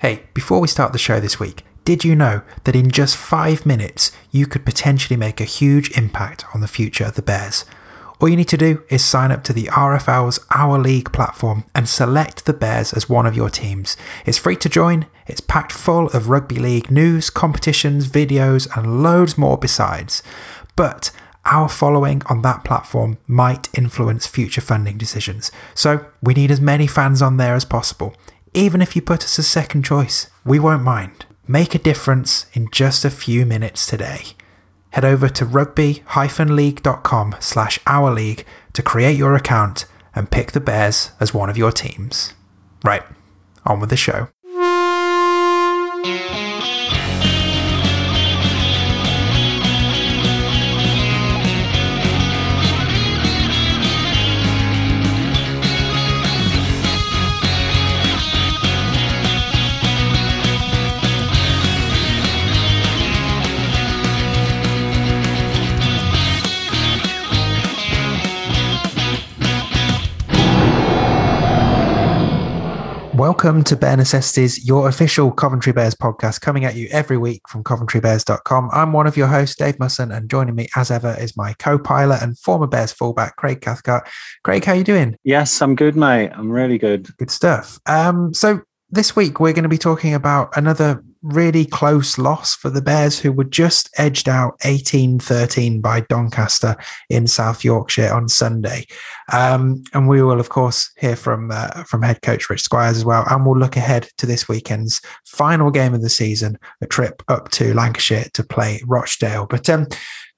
Hey, before we start the show this week, did you know that in just five minutes you could potentially make a huge impact on the future of the Bears? All you need to do is sign up to the RFL's Our League platform and select the Bears as one of your teams. It's free to join, it's packed full of rugby league news, competitions, videos, and loads more besides. But our following on that platform might influence future funding decisions, so we need as many fans on there as possible. Even if you put us as second choice, we won't mind. Make a difference in just a few minutes today. Head over to rugby-league.com slash our league to create your account and pick the Bears as one of your teams. Right, on with the show. Welcome to Bear Necessities, your official Coventry Bears podcast, coming at you every week from coventrybears.com. I'm one of your hosts, Dave Musson, and joining me as ever is my co-pilot and former Bears fullback, Craig Cathcart. Craig, how you doing? Yes, I'm good, mate. I'm really good. Good stuff. Um, so this week we're going to be talking about another really close loss for the Bears, who were just edged out 18 13 by Doncaster in South Yorkshire on Sunday. Um, and we will, of course, hear from, uh, from head coach Rich Squires as well. And we'll look ahead to this weekend's final game of the season, a trip up to Lancashire to play Rochdale. But um,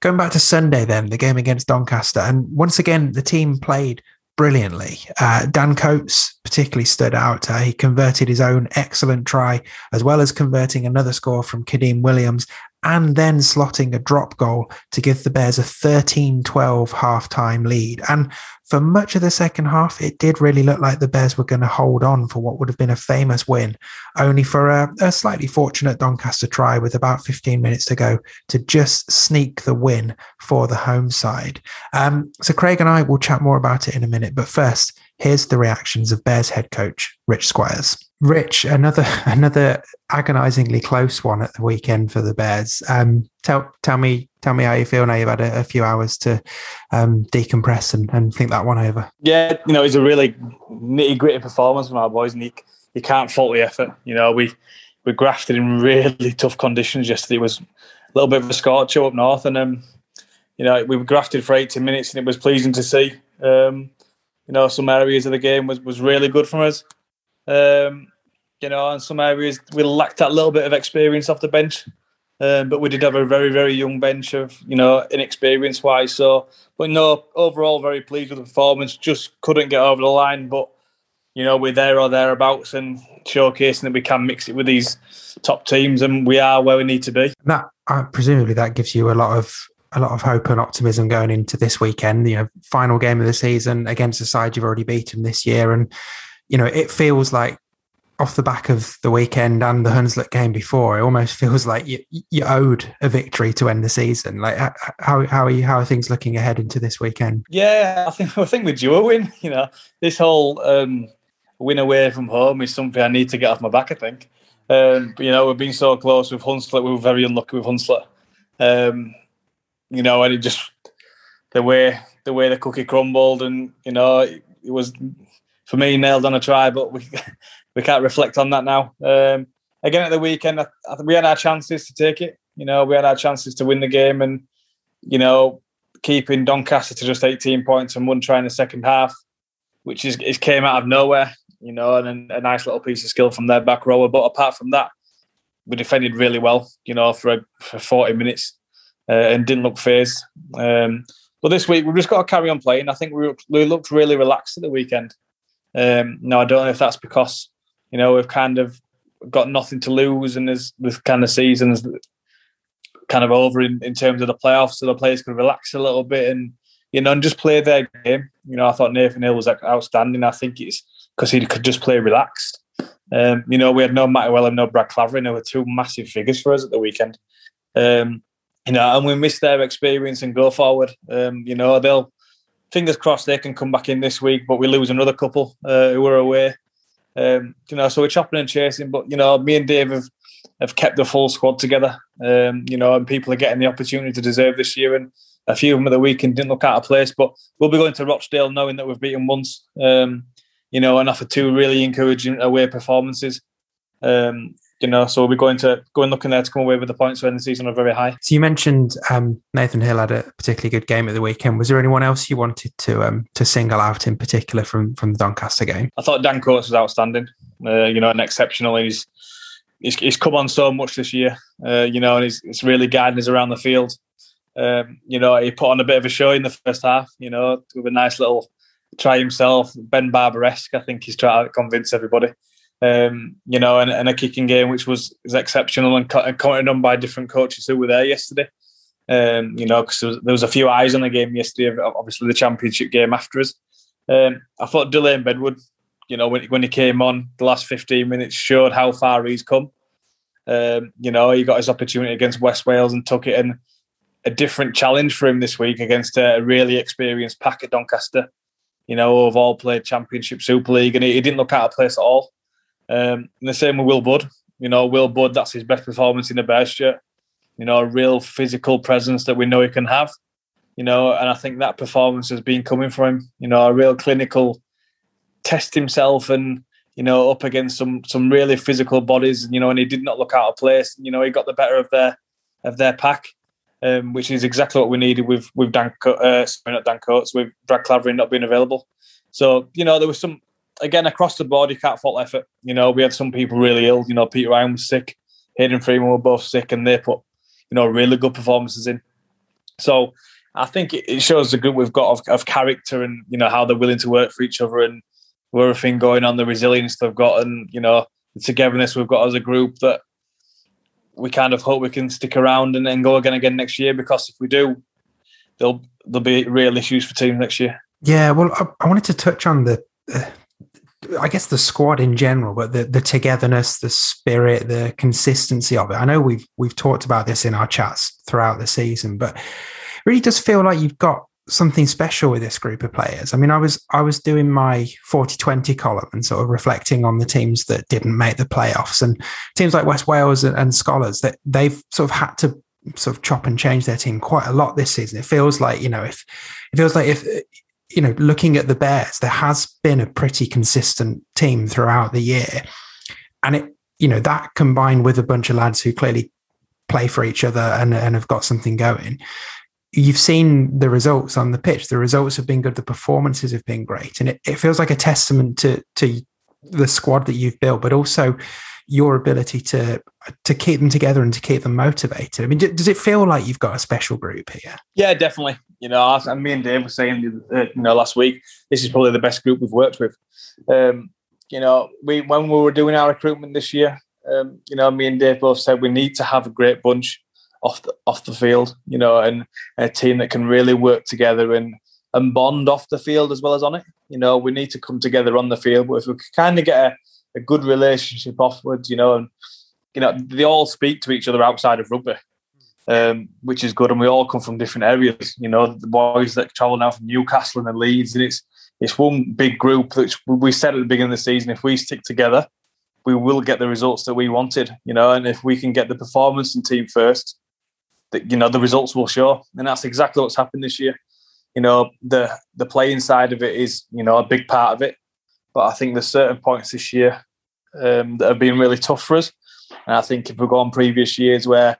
going back to Sunday, then, the game against Doncaster. And once again, the team played brilliantly. Uh, Dan Coates particularly stood out. Uh, he converted his own excellent try, as well as converting another score from Kadeem Williams and then slotting a drop goal to give the Bears a 13 12 half-time lead. And for much of the second half, it did really look like the Bears were going to hold on for what would have been a famous win, only for a, a slightly fortunate Doncaster try with about 15 minutes to go to just sneak the win for the home side. Um, so, Craig and I will chat more about it in a minute. But first, here's the reactions of Bears head coach Rich Squires. Rich, another another agonisingly close one at the weekend for the Bears. Um, tell tell me tell me how you feel now. You've had a, a few hours to um, decompress and, and think that one over. Yeah, you know, it's a really nitty gritty performance from our boys, and you, you can't fault the effort. You know, we we grafted in really tough conditions yesterday. It was a little bit of a scorcher up north, and um, you know, we grafted for 80 minutes, and it was pleasing to see. Um, you know, some areas of the game was was really good from us. Um, you know, in some areas we lacked that little bit of experience off the bench. Um, but we did have a very, very young bench of, you know, inexperience wise. So, but no, overall, very pleased with the performance. Just couldn't get over the line. But, you know, we're there or thereabouts and showcasing that we can mix it with these top teams and we are where we need to be. That, uh, presumably, that gives you a lot of a lot of hope and optimism going into this weekend. You know, final game of the season against a side you've already beaten this year, and you know it feels like off the back of the weekend and the Hunslet game before, it almost feels like you, you owed a victory to end the season. Like how how are you, how are things looking ahead into this weekend? Yeah, I think I think we're a win. You know, this whole um, win away from home is something I need to get off my back. I think. Um, but, you know, we've been so close with Hunslet. We were very unlucky with Hunslet. Um, you know, and it just the way the way the cookie crumbled, and you know, it, it was for me nailed on a try, but we we can't reflect on that now. Um, again at the weekend, I, I, we had our chances to take it. You know, we had our chances to win the game, and you know, keeping Doncaster to just 18 points and one try in the second half, which is it came out of nowhere. You know, and a nice little piece of skill from their back rower. But apart from that, we defended really well. You know, for a, for 40 minutes uh, and didn't look phased. Um, but this week we've just got to carry on playing. I think we, we looked really relaxed at the weekend. Um, no, I don't know if that's because you know we've kind of got nothing to lose, and there's this kind of seasons kind of over in, in terms of the playoffs, so the players can relax a little bit and you know and just play their game. You know, I thought Nathan Hill was outstanding. I think it's because he could just play relaxed. Um, you know, we had no Matty Well and no Brad Clavering. They were two massive figures for us at the weekend. Um, you know, and we miss their experience and go forward. Um, you know, they'll fingers crossed they can come back in this week, but we lose another couple uh, who are away. Um, you know, so we're chopping and chasing, but you know, me and Dave have, have kept the full squad together. Um, you know, and people are getting the opportunity to deserve this year, and a few of them at the weekend didn't look out of place. But we'll be going to Rochdale knowing that we've beaten once. Um, you know, and after two really encouraging away performances. Um, you know, so we'll be going to going looking there to come away with the points when the season are very high. So you mentioned um, Nathan Hill had a particularly good game at the weekend. Was there anyone else you wanted to um, to single out in particular from from the Doncaster game? I thought Dan Coates was outstanding. Uh, you know, and exceptional. He's, he's he's come on so much this year. Uh, you know, and he's, he's really guiding us around the field. Um, you know, he put on a bit of a show in the first half. You know, with a nice little try himself, Ben Barba-esque. I think he's trying to convince everybody um, you know, and, and, a kicking game which was, was exceptional and, and commented on by different coaches who were there yesterday. Um, you know, because there, there, was a few eyes on the game yesterday, obviously the championship game after us. Um, I thought Delane Bedwood, you know, when, when he came on, the last 15 minutes showed how far he's come. Um, you know, he got his opportunity against West Wales and took it in a different challenge for him this week against a really experienced pack at Doncaster. You know, have all played Championship Super League, and he, he didn't look out of place at all. Um, and the same with Will Budd. You know, Will Budd, that's his best performance in the best shirt. You know, a real physical presence that we know he can have. You know, and I think that performance has been coming from him. You know, a real clinical test himself and you know up against some some really physical bodies. You know, and he did not look out of place. You know, he got the better of their of their pack. Um, which is exactly what we needed with with Dan, uh, sorry, not Dan Coates, with Brad Clavering not being available. So you know there was some again, across the board, you can't fault effort. You know, we had some people really ill. You know, Peter Ryan was sick, Hayden Freeman were both sick, and they put, you know, really good performances in. So I think it shows the group we've got of, of character and, you know, how they're willing to work for each other and everything going on, the resilience they've got, and, you know, the togetherness we've got as a group that we kind of hope we can stick around and then go again again next year because if we do, there'll there'll be real issues for teams next year. Yeah, well, I, I wanted to touch on the uh, I guess the squad in general, but the the togetherness, the spirit, the consistency of it. I know we've we've talked about this in our chats throughout the season, but it really does feel like you've got something special with this group of players. I mean, I was I was doing my 40-20 column and sort of reflecting on the teams that didn't make the playoffs and teams like West Wales and, and Skolars that they've sort of had to sort of chop and change their team quite a lot this season. It feels like, you know, if it feels like if you know, looking at the Bears, there has been a pretty consistent team throughout the year. And it, you know, that combined with a bunch of lads who clearly play for each other and, and have got something going, you've seen the results on the pitch. The results have been good. The performances have been great. And it, it feels like a testament to, to the squad that you've built, but also your ability to to keep them together and to keep them motivated. I mean, does it feel like you've got a special group here? Yeah, definitely. You know, and me and Dave were saying, uh, you know, last week, this is probably the best group we've worked with. Um, you know, we when we were doing our recruitment this year, um, you know, me and Dave both said we need to have a great bunch off the off the field. You know, and a team that can really work together and and bond off the field as well as on it. You know, we need to come together on the field, but if we kind of get a, a good relationship offwards, you know, and you know, they all speak to each other outside of rugby um, which is good. And we all come from different areas. You know, the boys that travel now from Newcastle and Leeds, and it's it's one big group. Which we said at the beginning of the season, if we stick together, we will get the results that we wanted. You know, and if we can get the performance and team first, that you know the results will show, and that's exactly what's happened this year. You know, the the playing side of it is you know a big part of it, but I think there's certain points this year um, that have been really tough for us. And I think if we go on previous years where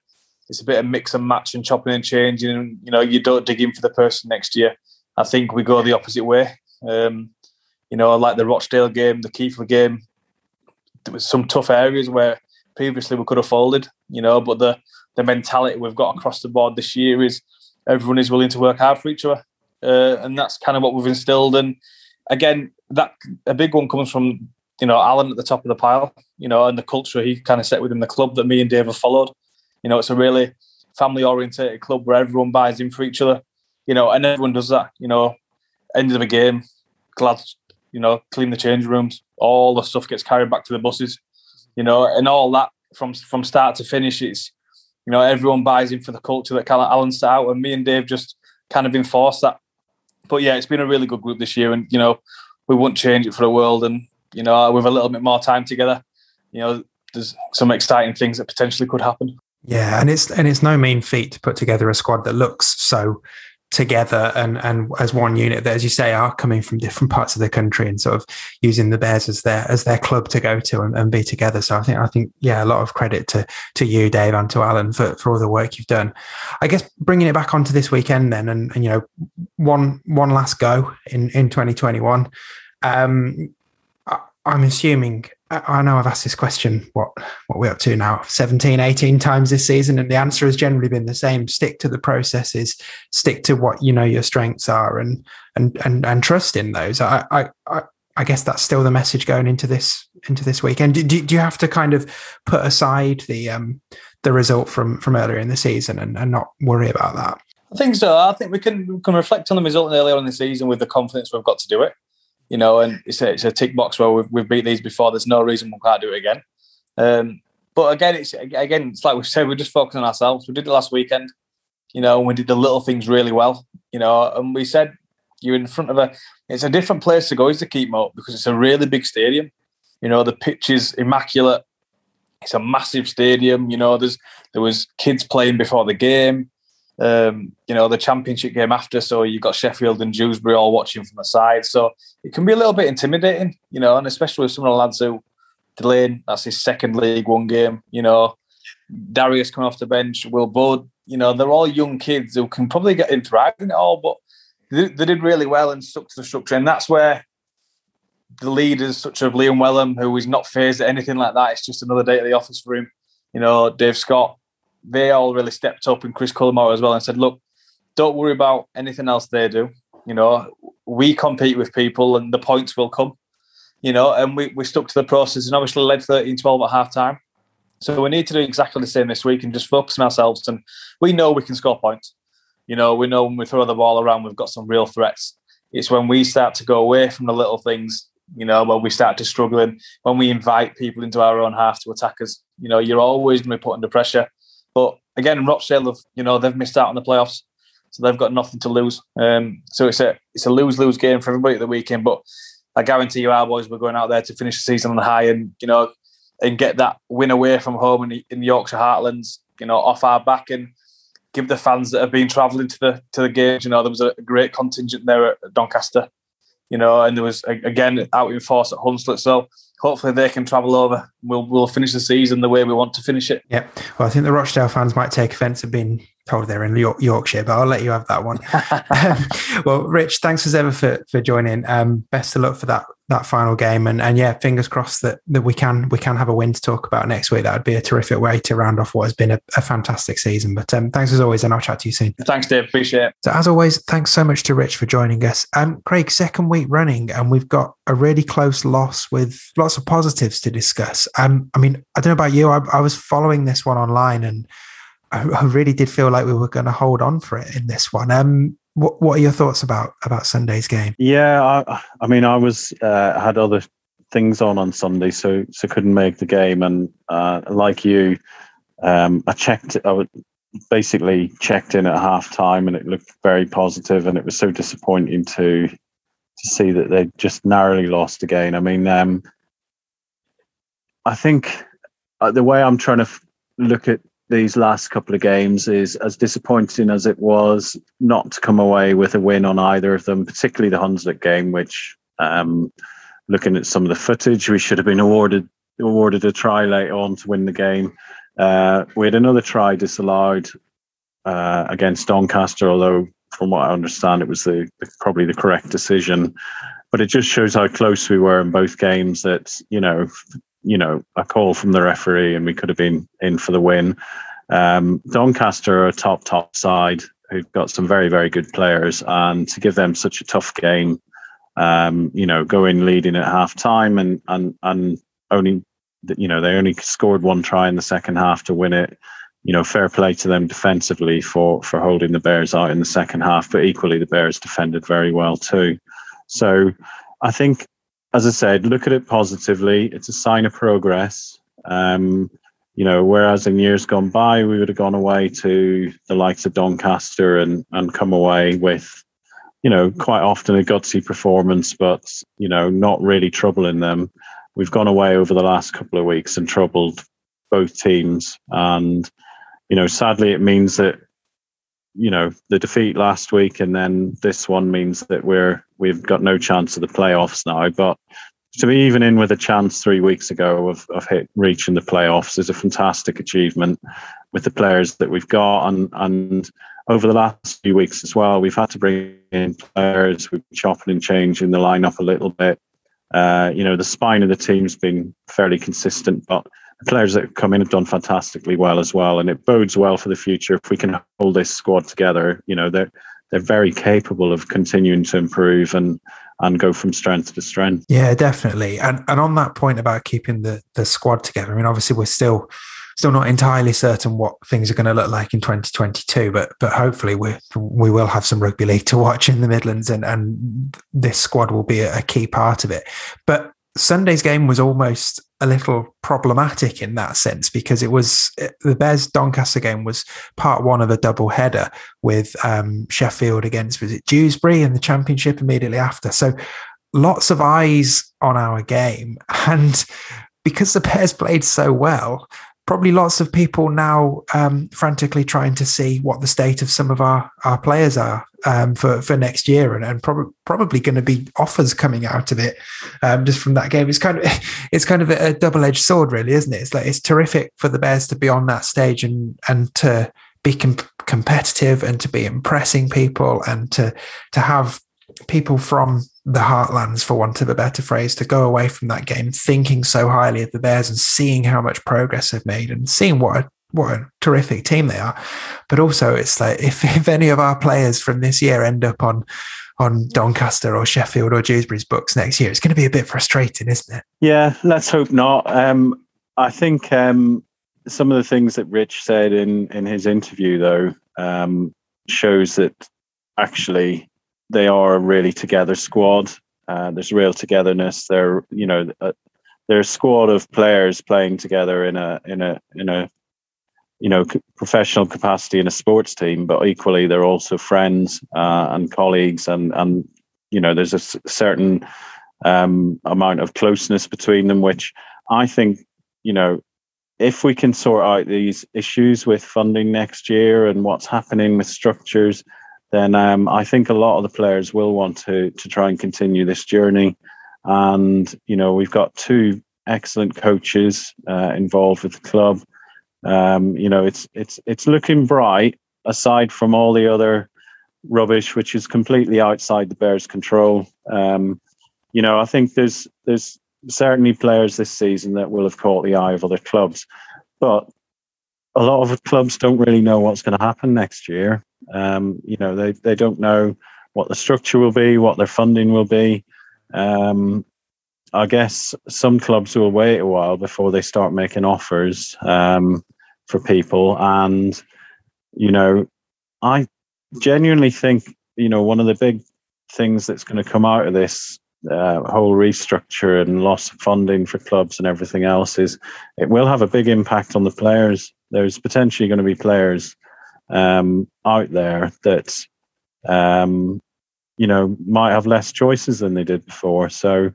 it's a bit of mix and match and chopping and changing. And you know, you don't dig in for the person next year. I think we go the opposite way. Um, you know, like the Rochdale game, the Keighley game. There was some tough areas where previously we could have folded. You know, but the the mentality we've got across the board this year is everyone is willing to work hard for each other, uh, and that's kind of what we've instilled. And again, that a big one comes from you know Alan at the top of the pile. You know, and the culture he kind of set within the club that me and Dave have followed. You know, it's a really family orientated club where everyone buys in for each other. You know, and everyone does that. You know, end of the game, glad you know, clean the change rooms. All the stuff gets carried back to the buses. You know, and all that from from start to finish. It's you know everyone buys in for the culture that kind of Alan set out, and me and Dave just kind of enforce that. But yeah, it's been a really good group this year, and you know we wouldn't change it for the world. And you know, with a little bit more time together, you know, there's some exciting things that potentially could happen. Yeah, and it's and it's no mean feat to put together a squad that looks so together and and as one unit that as you say are coming from different parts of the country and sort of using the bears as their as their club to go to and, and, be together. So i think i think yeah a lot of credit to to you dave and to alan for, for all the work you've done. I guess bringing it back onto this weekend then and, and you know one one last go in in 2021 um I, i'm assuming I know I've asked this question, what what we're up to now, 17, 18 times this season, and the answer has generally been the same. Stick to the processes, stick to what you know your strengths are and and and and trust in those. I I I, I guess that's still the message going into this into this weekend. Do, do, do you have to kind of put aside the um the result from from earlier in the season and, and not worry about that? I think so. I think we can we can reflect on the result earlier in the season with the confidence we've got to do it you know, and it's a, it's a tick box where we've, we've beat these before. There's no reason we can't do it again. Um, but again, it's again, it's like we said, we're just focusing on ourselves. We did it last weekend, you know, and we did the little things really well, you know, and we said you're in front of a. It's a different place to go is the keep Keepmoat because it's a really big stadium. You know, the pitch is immaculate. It's a massive stadium. You know, there's there was kids playing before the game um, you know, the championship game after. So you've got Sheffield and Dewsbury all watching from the side. So it can be a little bit intimidating, you know, and especially with some of the lads who Delane, that's his second League One game, you know, Darius coming off the bench, Will Budd, you know, they're all young kids who can probably get in thriving it all, but they, they, did really well and stuck to the structure. And that's where the leaders, such as Liam Wellham, who is not phased at anything like that, it's just another day at the office for him. You know, Dave Scott, they all really stepped up, and Chris Cullimore as well, and said, "Look, don't worry about anything else they do. You know, we compete with people, and the points will come. You know, and we, we stuck to the process, and obviously led 13-12 at half time. So we need to do exactly the same this week and just focus on ourselves. And we know we can score points. You know, we know when we throw the ball around, we've got some real threats. It's when we start to go away from the little things, you know, when we start to struggle, when we invite people into our own half to attack us. You know, you're always going to be put under pressure. But again, Rochdale have you know they've missed out on the playoffs, so they've got nothing to lose. Um, so it's a it's a lose lose game for everybody at the weekend. But I guarantee you, our boys were going out there to finish the season on the high and you know and get that win away from home in the, in the Yorkshire Heartlands, you know, off our back and give the fans that have been travelling to the to the games. You know, there was a great contingent there at Doncaster, you know, and there was again out in force at Hunslet. So hopefully they can travel over. We'll we'll finish the season the way we want to finish it. Yeah. Well, I think the Rochdale fans might take offence at being told they're in York, Yorkshire, but I'll let you have that one. um, well, Rich, thanks as ever for for joining. Um, best of luck for that that final game, and and yeah, fingers crossed that that we can we can have a win to talk about next week. That would be a terrific way to round off what has been a, a fantastic season. But um, thanks as always, and I'll chat to you soon. Thanks, Dave. Appreciate it. So as always, thanks so much to Rich for joining us. Um, Craig, second week running, and we've got a really close loss with lots of positives to discuss. Um, I mean, I don't know about you. I, I was following this one online and I, really did feel like we were going to hold on for it in this one. Um, what what are your thoughts about about Sunday's game? Yeah, I, I mean, I was uh, had other things on on Sunday, so so couldn't make the game, and uh, like you, um, I checked. I basically checked in at half time, and it looked very positive, and it was so disappointing to to see that they just narrowly lost again. I mean, um, I think uh, the way I'm trying to f- look at these last couple of games is as disappointing as it was not to come away with a win on either of them, particularly the Hunslet game, which um, looking at some of the footage, we should have been awarded awarded a try later on to win the game. Uh, we had another try disallowed uh, against Doncaster, although from what I understand, it was the, the, probably the correct decision. But it just shows how close we were in both games. That you know, you know, a call from the referee and we could have been in for the win. Um, Doncaster are a top top side who've got some very very good players, and to give them such a tough game, um, you know, go in leading at half time and and and only you know they only scored one try in the second half to win it you know, fair play to them defensively for for holding the Bears out in the second half, but equally the Bears defended very well too. So I think, as I said, look at it positively. It's a sign of progress. Um, you know, whereas in years gone by, we would have gone away to the likes of Doncaster and and come away with you know, quite often a gutsy performance, but you know, not really troubling them. We've gone away over the last couple of weeks and troubled both teams, and you know, sadly, it means that you know the defeat last week and then this one means that we're we've got no chance of the playoffs now. But to be even in with a chance three weeks ago of of hit, reaching the playoffs is a fantastic achievement with the players that we've got and and over the last few weeks as well, we've had to bring in players. We've been chopping and changing the lineup a little bit. Uh, you know, the spine of the team's been fairly consistent, but players that come in have done fantastically well as well. And it bodes well for the future if we can hold this squad together. You know, they're they're very capable of continuing to improve and and go from strength to strength. Yeah, definitely. And and on that point about keeping the the squad together, I mean, obviously we're still still not entirely certain what things are going to look like in 2022, but but hopefully we we will have some rugby league to watch in the Midlands, and and this squad will be a, a key part of it. But Sunday's game was almost a little problematic in that sense because it was the Bears Doncaster game was part one of a double header with um, Sheffield against was it Dewsbury in the championship immediately after. So lots of eyes on our game, and because the Bears played so well, probably lots of people now um, frantically trying to see what the state of some of our, our players are um, for, for next year and, and prob- probably going to be offers coming out of it um, just from that game. It's kind of it's kind of a, double-edged sword really, isn't it? It's like it's terrific for the Bears to be on that stage and and to be com- competitive and to be impressing people and to to have people from the heartlands, for want of a better phrase, to go away from that game thinking so highly of the Bears and seeing how much progress they've made and seeing what a what a terrific team they are. But also, it's like if, if any of our players from this year end up on on Doncaster or Sheffield or Dewsbury's books next year, it's going to be a bit frustrating, isn't it? Yeah, let's hope not. Um, I think um, some of the things that Rich said in in his interview, though, um, shows that actually they are a really together squad. Uh, there's real togetherness. They're you know uh, they're a squad of players playing together in a in a in a you know professional capacity in a sports team, but equally they're also friends uh, and colleagues, and and you know there's a certain um, amount of closeness between them, which I think you know if we can sort out these issues with funding next year and what's happening with structures then um, I think a lot of the players will want to to try and continue this journey. And you know, we've got two excellent coaches uh, involved with the club. Um, you know, it's it's it's looking bright. Aside from all the other rubbish, which is completely outside the Bears' control. Um, you know, I think there's there's certainly players this season that will have caught the eye of other clubs, but a lot of clubs don't really know what's going to happen next year. Um, you know, they they don't know what the structure will be, what their funding will be. Um, I guess some clubs will wait a while before they start making offers um, for people, and you know, I genuinely think you know one of the big things that's going to come out of this uh, whole restructure and loss of funding for clubs and everything else is it will have a big impact on the players. There's potentially going to be players um, out there that um, you know might have less choices than they did before. So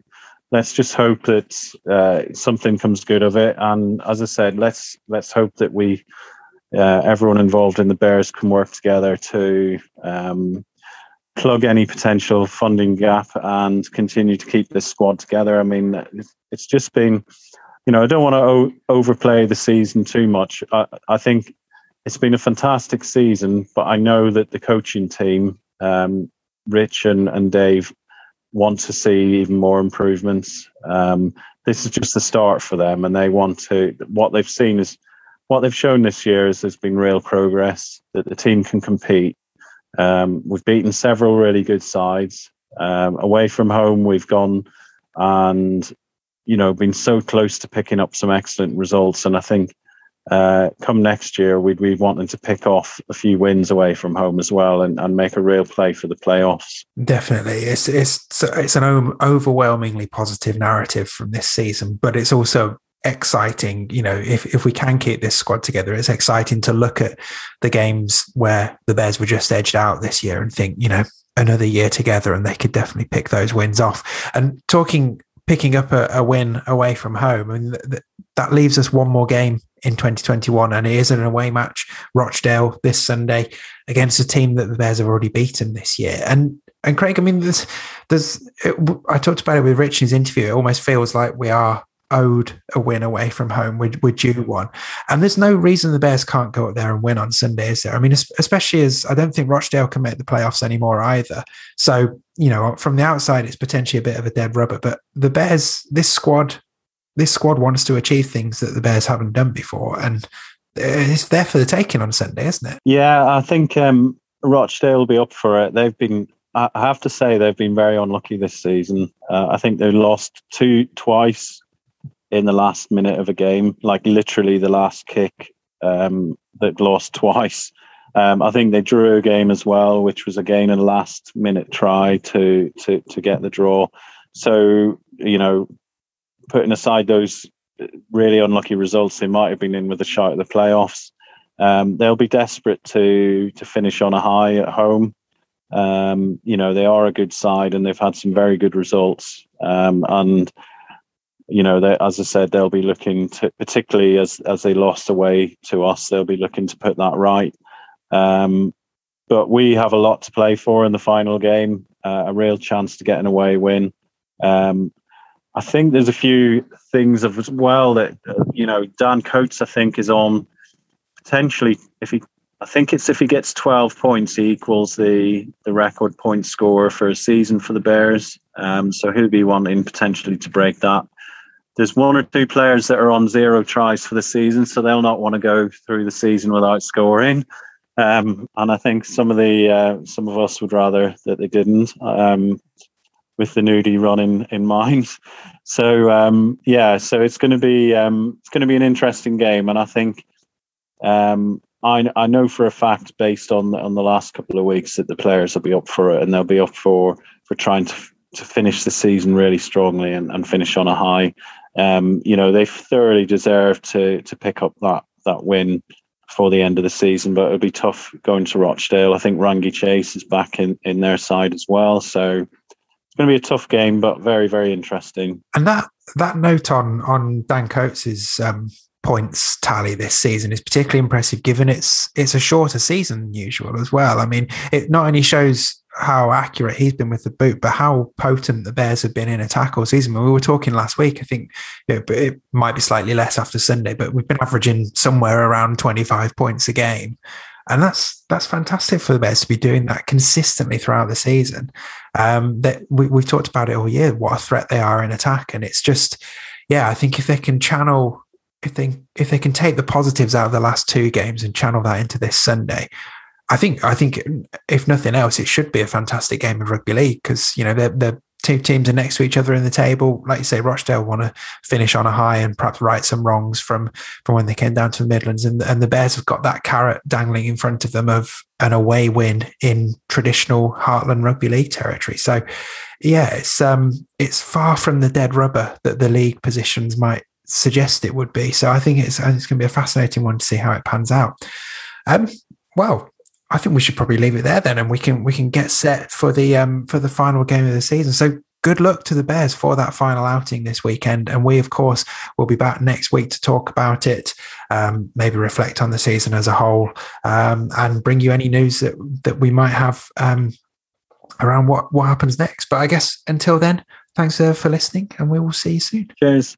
let's just hope that uh, something comes good of it. And as I said, let's let's hope that we uh, everyone involved in the Bears can work together to um, plug any potential funding gap and continue to keep this squad together. I mean, it's just been, you know, I don't want to o- overplay the season too much. I, I think it's been a fantastic season, but I know that the coaching team, um, Rich and, and Dave, want to see even more improvements. Um, this is just the start for them, and they want to. What they've seen is what they've shown this year is there's been real progress that the team can compete. Um, we've beaten several really good sides. Um, away from home, we've gone and you know been so close to picking up some excellent results, and I think uh, come next year, we'd be wanting to pick off a few wins away from home as well and, and make a real play for the playoffs. Definitely. It's, it's, it's an overwhelmingly positive narrative from this season, but it's also exciting. You know, if, if we can keep this squad together, it's exciting to look at the games where the Bears were just edged out this year and think, you know, another year together, and they could definitely pick those wins off. And talking picking up a, a win away from home, and th- th- that leaves us one more game in 2021, and it is an away match, Rochdale this Sunday against a team that the Bears have already beaten this year. And and Craig, I mean, there's there's it, I talked about it with Rich in his interview. It almost feels like we are owed a win away from home. We're, we're due one. And there's no reason the Bears can't go up there and win on Sunday, is there? I mean, especially as I don't think Rochdale can make the playoffs anymore either. So, you know, from the outside, it's potentially a bit of a dead rubber. But the Bears, this squad, this squad wants to achieve things that the Bears haven't done before. And it's there for the taking on Sunday, isn't it? Yeah, I think um, Rochdale will be up for it. They've been I have to say they've been very unlucky this season. Uh, I think they lost two twice in the last minute of a game, like literally the last kick um, that lost twice. Um, I think they drew a game as well, which was again a last minute try to to to get the draw. So you know, putting aside those really unlucky results, they might have been in with a shot at the playoffs. Um, they'll be desperate to to finish on a high at home. Um, you know, they are a good side and they've had some very good results. Um, and you know, they, as I said, they'll be looking to, particularly as as they lost away to us, they'll be looking to put that right. Um, but we have a lot to play for in the final game, uh, a real chance to get an away win. Um, I think there's a few things of as well that uh, you know Dan Coates I think is on potentially if he I think it's if he gets 12 points he equals the the record point score for a season for the Bears. Um, so he'll be wanting potentially to break that there's one or two players that are on zero tries for the season, so they'll not want to go through the season without scoring. Um, and I think some of the uh, some of us would rather that they didn't, um, with the nudie run in in mind. So um, yeah, so it's going to be um, it's going to be an interesting game, and I think um, I I know for a fact based on on the last couple of weeks that the players will be up for it, and they'll be up for for trying to to finish the season really strongly and, and finish on a high um, you know, they thoroughly deserve to to pick up that that win for the end of the season, but it'll be tough going to Rochdale. I think Rangi Chase is back in, in their side as well. So going to be a tough game, but very, very interesting. And that that note on on Dan Coates's um, points tally this season is particularly impressive, given it's it's a shorter season than usual as well. I mean, it not only shows how accurate he's been with the boot, but how potent the Bears have been in attack all season. When We were talking last week. I think it might be slightly less after Sunday, but we've been averaging somewhere around 25 points a game. And that's that's fantastic for the Bears to be doing that consistently throughout the season. Um, that we, we've talked about it all year, what a threat they are in attack, and it's just, yeah, I think if they can channel, if they if they can take the positives out of the last two games and channel that into this Sunday, I think I think if nothing else, it should be a fantastic game of rugby league because you know the the two teams are next to each other in the table. Like you say, Rochdale want to finish on a high and perhaps right some wrongs from from when they came down to the Midlands, and and the Bears have got that carrot dangling in front of them of an away win in traditional Heartland Rugby League territory. So, yeah, it's um it's far from the dead rubber that the league positions might suggest it would be. So I think it's it's going to be a fascinating one to see how it pans out. Um, well, I think we should probably leave it there then, and we can we can get set for the um for the final game of the season. So good luck to the Bears for that final outing this weekend, and we of course will be back next week to talk about it, um, maybe reflect on the season as a whole, um, and bring you any news that that we might have um, around what what happens next. But I guess until then, thanks uh, for listening, and we will see you soon. Cheers.